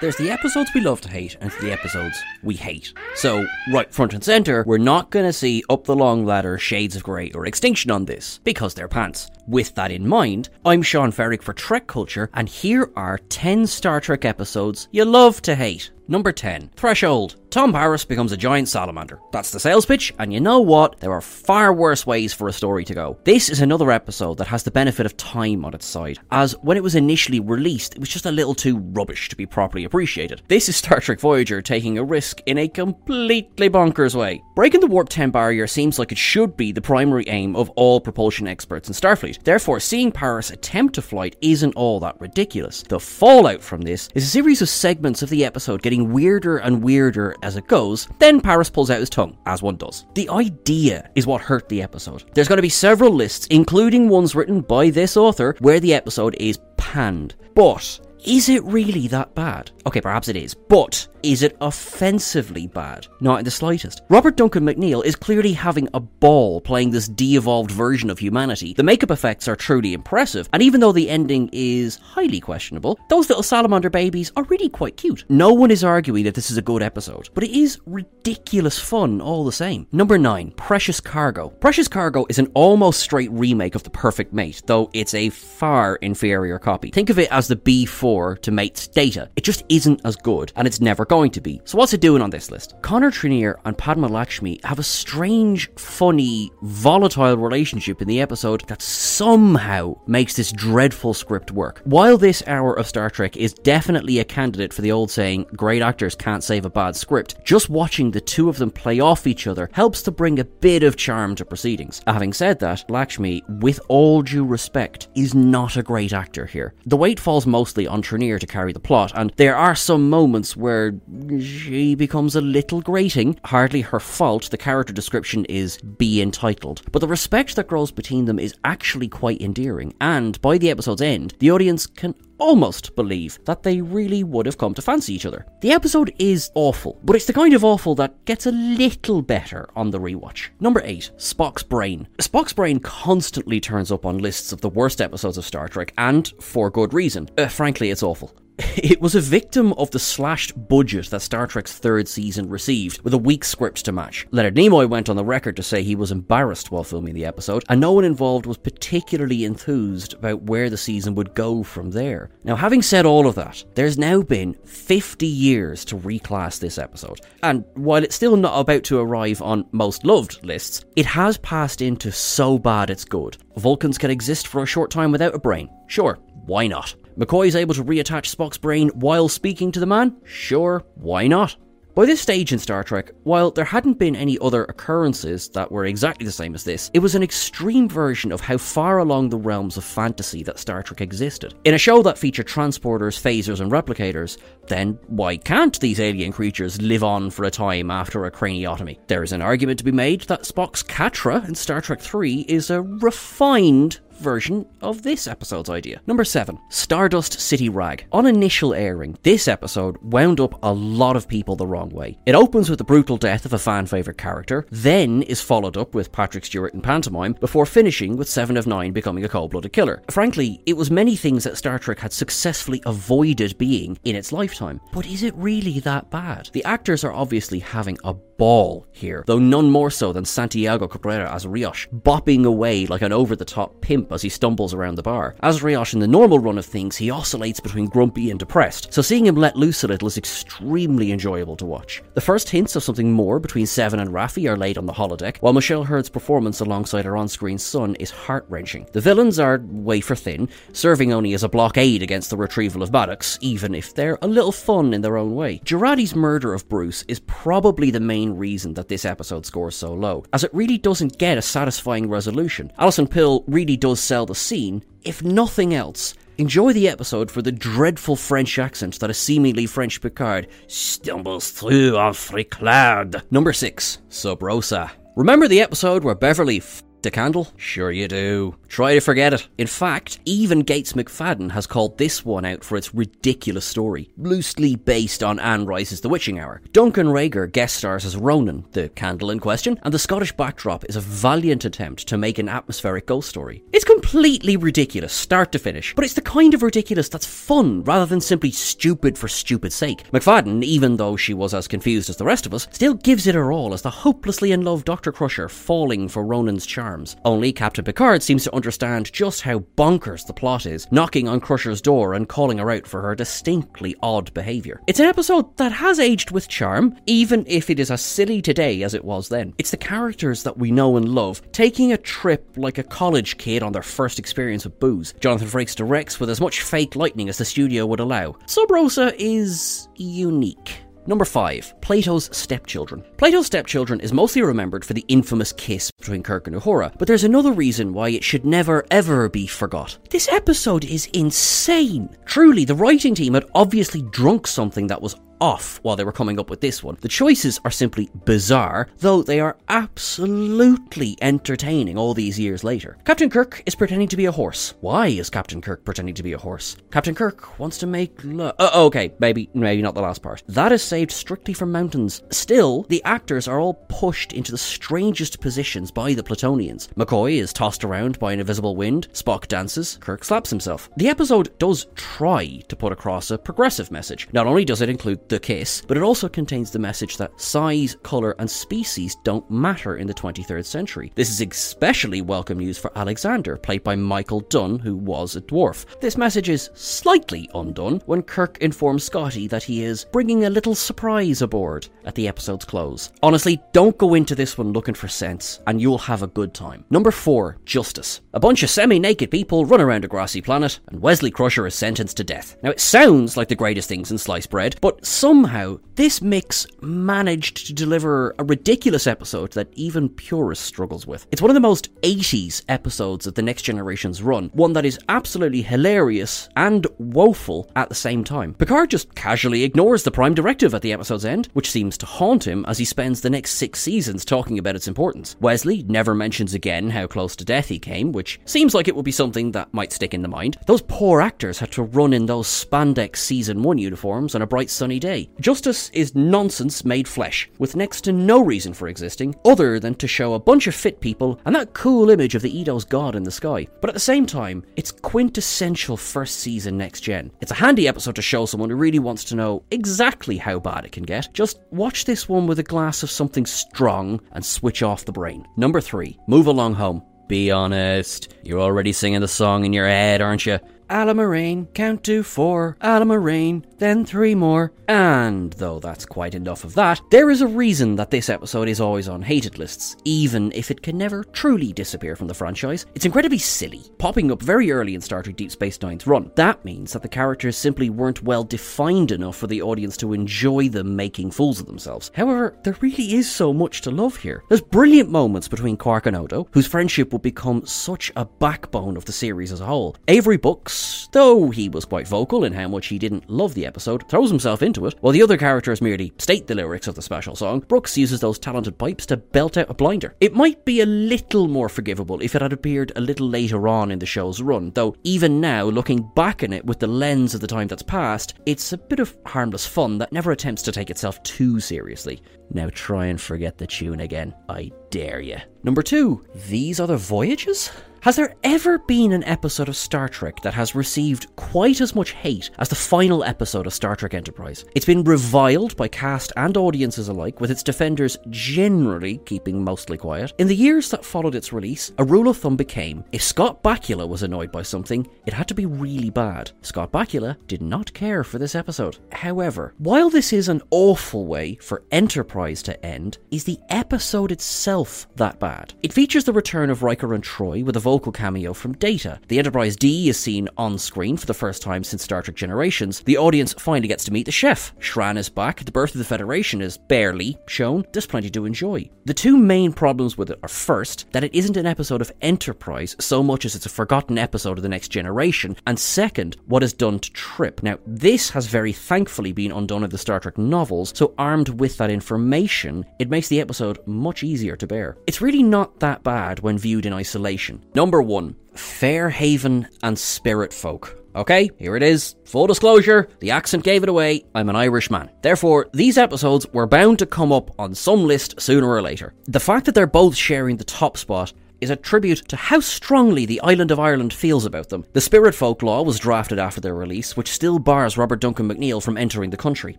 There's the episodes we love to hate and the episodes we hate. So, right front and centre, we're not going to see Up the Long Ladder, Shades of Grey, or Extinction on this, because they're pants. With that in mind, I'm Sean Ferrick for Trek Culture, and here are 10 Star Trek episodes you love to hate. Number 10, Threshold. Tom Paris becomes a giant salamander. That's the sales pitch, and you know what? There are far worse ways for a story to go. This is another episode that has the benefit of time on its side, as when it was initially released, it was just a little too rubbish to be properly appreciated. This is Star Trek Voyager taking a risk in a completely bonkers way. Breaking the warp 10 barrier seems like it should be the primary aim of all propulsion experts in Starfleet. Therefore, seeing Paris attempt to flight isn't all that ridiculous. The fallout from this is a series of segments of the episode getting weirder and weirder as it goes, then Paris pulls out his tongue, as one does. The idea is what hurt the episode. There's going to be several lists, including ones written by this author, where the episode is panned. But is it really that bad? Okay, perhaps it is, but is it offensively bad? Not in the slightest. Robert Duncan McNeill is clearly having a ball playing this de evolved version of humanity. The makeup effects are truly impressive, and even though the ending is highly questionable, those little salamander babies are really quite cute. No one is arguing that this is a good episode, but it is ridiculous fun all the same. Number 9 Precious Cargo. Precious Cargo is an almost straight remake of The Perfect Mate, though it's a far inferior copy. Think of it as the B4 to Mate's Data. It just isn't as good, and it's never going to be. So, what's it doing on this list? Connor Trinneer and Padma Lakshmi have a strange, funny, volatile relationship in the episode that somehow makes this dreadful script work. While this hour of Star Trek is definitely a candidate for the old saying, great actors can't save a bad script, just watching the two of them play off each other helps to bring a bit of charm to proceedings. Having said that, Lakshmi, with all due respect, is not a great actor here. The weight falls mostly on Trinneer to carry the plot, and there are some moments where she becomes a little grating. Hardly her fault, the character description is be entitled. But the respect that grows between them is actually quite endearing, and by the episode's end, the audience can almost believe that they really would have come to fancy each other. The episode is awful, but it's the kind of awful that gets a little better on the rewatch. Number 8, Spock's Brain. Spock's Brain constantly turns up on lists of the worst episodes of Star Trek, and for good reason. Uh, frankly, it's awful. It was a victim of the slashed budget that Star Trek's third season received, with a weak script to match. Leonard Nimoy went on the record to say he was embarrassed while filming the episode, and no one involved was particularly enthused about where the season would go from there. Now, having said all of that, there's now been 50 years to reclass this episode, and while it's still not about to arrive on most loved lists, it has passed into so bad it's good. Vulcans can exist for a short time without a brain. Sure, why not? McCoy is able to reattach Spock's brain while speaking to the man? Sure, why not? By this stage in Star Trek, while there hadn't been any other occurrences that were exactly the same as this, it was an extreme version of how far along the realms of fantasy that Star Trek existed. In a show that featured transporters, phasers, and replicators, then why can't these alien creatures live on for a time after a craniotomy? There is an argument to be made that Spock's Katra in Star Trek 3 is a refined version of this episode's idea. Number 7. Stardust City Rag. On initial airing, this episode wound up a lot of people the wrong way. It opens with the brutal death of a fan favourite character, then is followed up with Patrick Stewart in pantomime, before finishing with Seven of Nine becoming a cold blooded killer. Frankly, it was many things that Star Trek had successfully avoided being in its lifetime. But is it really that bad? The actors are obviously having a ball here, though none more so than Santiago Cabrera as Rios, bopping away like an over the top pimp as he stumbles around the bar. As Rios in the normal run of things, he oscillates between grumpy and depressed, so seeing him let loose a little is extremely enjoyable to watch. The first hints of something more between Seven and Raffi are laid on the holodeck, while Michelle Hurd's performance alongside her on screen son is heart wrenching. The villains are wafer thin, serving only as a blockade against the retrieval of Maddox, even if they're a little fun in their own way. Jurati's murder of Bruce is probably the main reason that this episode scores so low, as it really doesn't get a satisfying resolution. Alison Pill really does sell the scene, if nothing else. Enjoy the episode for the dreadful French accent that a seemingly French Picard stumbles through on Freecloud. Number 6. Sub Rosa. Remember the episode where Beverly a candle? Sure you do. Try to forget it. In fact, even Gates McFadden has called this one out for its ridiculous story, loosely based on Anne Rice's The Witching Hour. Duncan Regehr guest stars as Ronan, the candle in question, and the Scottish backdrop is a valiant attempt to make an atmospheric ghost story. It's completely ridiculous, start to finish, but it's the kind of ridiculous that's fun rather than simply stupid for stupid's sake. McFadden, even though she was as confused as the rest of us, still gives it her all as the hopelessly in love Dr. Crusher falling for Ronan's charms. Only Captain Picard seems to understand just how bonkers the plot is, knocking on Crusher's door and calling her out for her distinctly odd behaviour. It's an episode that has aged with charm, even if it is as silly today as it was then. It's the characters that we know and love taking a trip like a college kid on their first experience with booze. Jonathan Frakes directs with as much fake lightning as the studio would allow. Sub Rosa is unique. Number 5. Plato's Stepchildren. Plato's Stepchildren is mostly remembered for the infamous kiss between Kirk and Uhura, but there's another reason why it should never ever be forgot. This episode is insane. Truly, the writing team had obviously drunk something that was off while they were coming up with this one. The choices are simply bizarre, though they are absolutely entertaining all these years later. Captain Kirk is pretending to be a horse. Why is Captain Kirk pretending to be a horse? Captain Kirk wants to make love. Uh, okay, maybe, maybe not the last part. That is saved strictly from mountains. Still, the actors are all pushed into the strangest positions by the Platonians. McCoy is tossed around by an invisible wind, Spock dances, Kirk slaps himself. The episode does try to put across a progressive message. Not only does it include the case, but it also contains the message that size, colour, and species don't matter in the 23rd century. This is especially welcome news for Alexander, played by Michael Dunn, who was a dwarf. This message is slightly undone when Kirk informs Scotty that he is bringing a little surprise aboard at the episode's close. Honestly, don't go into this one looking for sense, and you'll have a good time. Number 4, Justice. A bunch of semi naked people run around a grassy planet, and Wesley Crusher is sentenced to death. Now, it sounds like the greatest things in sliced bread, but somehow this mix managed to deliver a ridiculous episode that even purists struggles with. It's one of the most 80s episodes of the Next Generation's run, one that is absolutely hilarious and woeful at the same time. Picard just casually ignores the Prime Directive at the episode's end, which seems to haunt him as he spends the next six seasons talking about its importance. Wesley never mentions again how close to death he came, which seems like it would be something that might stick in the mind. Those poor actors had to run in those spandex season 1 uniforms on a bright sunny day. Justice is nonsense made flesh, with next to no reason for existing other than to show a bunch of fit people and that cool image of the Edo's god in the sky. But at the same time, it's quintessential first season next gen. It's a handy episode to show someone who really wants to know exactly how bad it can get. Just watch this one with a glass of something strong and switch off the brain. Number 3. Move along home. Be honest. You're already singing the song in your head, aren't you? Allamaraine, count to four, Allamaraine, then three more. And though that's quite enough of that, there is a reason that this episode is always on hated lists, even if it can never truly disappear from the franchise. It's incredibly silly, popping up very early in Star Trek Deep Space Nine's run. That means that the characters simply weren't well defined enough for the audience to enjoy them making fools of themselves. However, there really is so much to love here. There's brilliant moments between Quark and Odo, whose friendship would become such a backbone of the series as a whole. Avery Brooks, though he was quite vocal in how much he didn't love the episode, throws himself into it, while the other characters merely state the lyrics of the special song. Brooks uses those talented pipes to belt out a blinder. It might be a little more forgivable if it had appeared a little later on in the show's run, though even now, looking back on it with the lens of the time that's passed, it's a bit of harmless fun that never attempts to take itself too seriously. Now try and forget the tune again. I dare you. Number two, these are the voyages? Has there ever been an episode of Star Trek that has received quite as much hate as the final episode of Star Trek Enterprise? It's been reviled by cast and audiences alike, with its defenders generally keeping mostly quiet. In the years that followed its release, a rule of thumb became if Scott Bakula was annoyed by something, it had to be really bad. Scott Bakula did not care for this episode. However, while this is an awful way for Enterprise to end, is the episode itself that bad? It features the return of Riker and Troi with a vocal cameo from Data. The Enterprise D is seen on screen for the first time since Star Trek Generations. The audience finally gets to meet the chef. Shran is back. The birth of the Federation is barely shown. There's plenty to enjoy. The two main problems with it are first, that it isn't an episode of Enterprise so much as it's a forgotten episode of The Next Generation, and second, what is done to Trip. Now, this has very thankfully been undone in the Star Trek novels, so armed with that information, it makes the episode much easier to bear. It's really not that bad when viewed in isolation. Number one, Fair Haven and Spirit Folk. Okay, here it is. Full disclosure, the accent gave it away. I'm an Irish man. Therefore, these episodes were bound to come up on some list sooner or later. The fact that they're both sharing the top spot is a tribute to how strongly the island of Ireland feels about them. The Spirit Folk Law was drafted after their release, which still bars Robert Duncan McNeill from entering the country.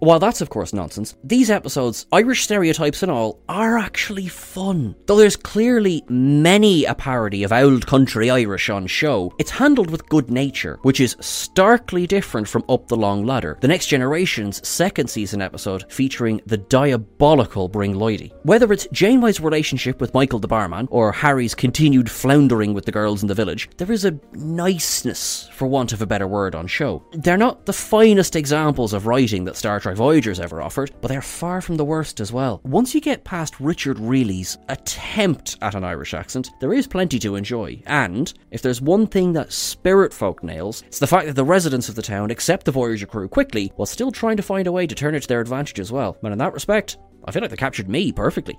While that's of course nonsense, these episodes, Irish stereotypes and all, are actually fun. Though there's clearly many a parody of old country Irish on show, it's handled with good nature, which is starkly different from Up the Long Ladder, the next generation's second season episode featuring the diabolical Bring Lloydie. Whether it's Janeway's relationship with Michael the barman, or Harry's continued floundering with the girls in the village, there is a niceness, for want of a better word, on show. They're not the finest examples of writing that Star Trek Voyager's ever offered, but they're far from the worst as well. Once you get past Richard Riehle's attempt at an Irish accent, there is plenty to enjoy. And if there's one thing that Spirit Folk nails, it's the fact that the residents of the town accept the Voyager crew quickly while still trying to find a way to turn it to their advantage as well. And in that respect, I feel like they captured me perfectly.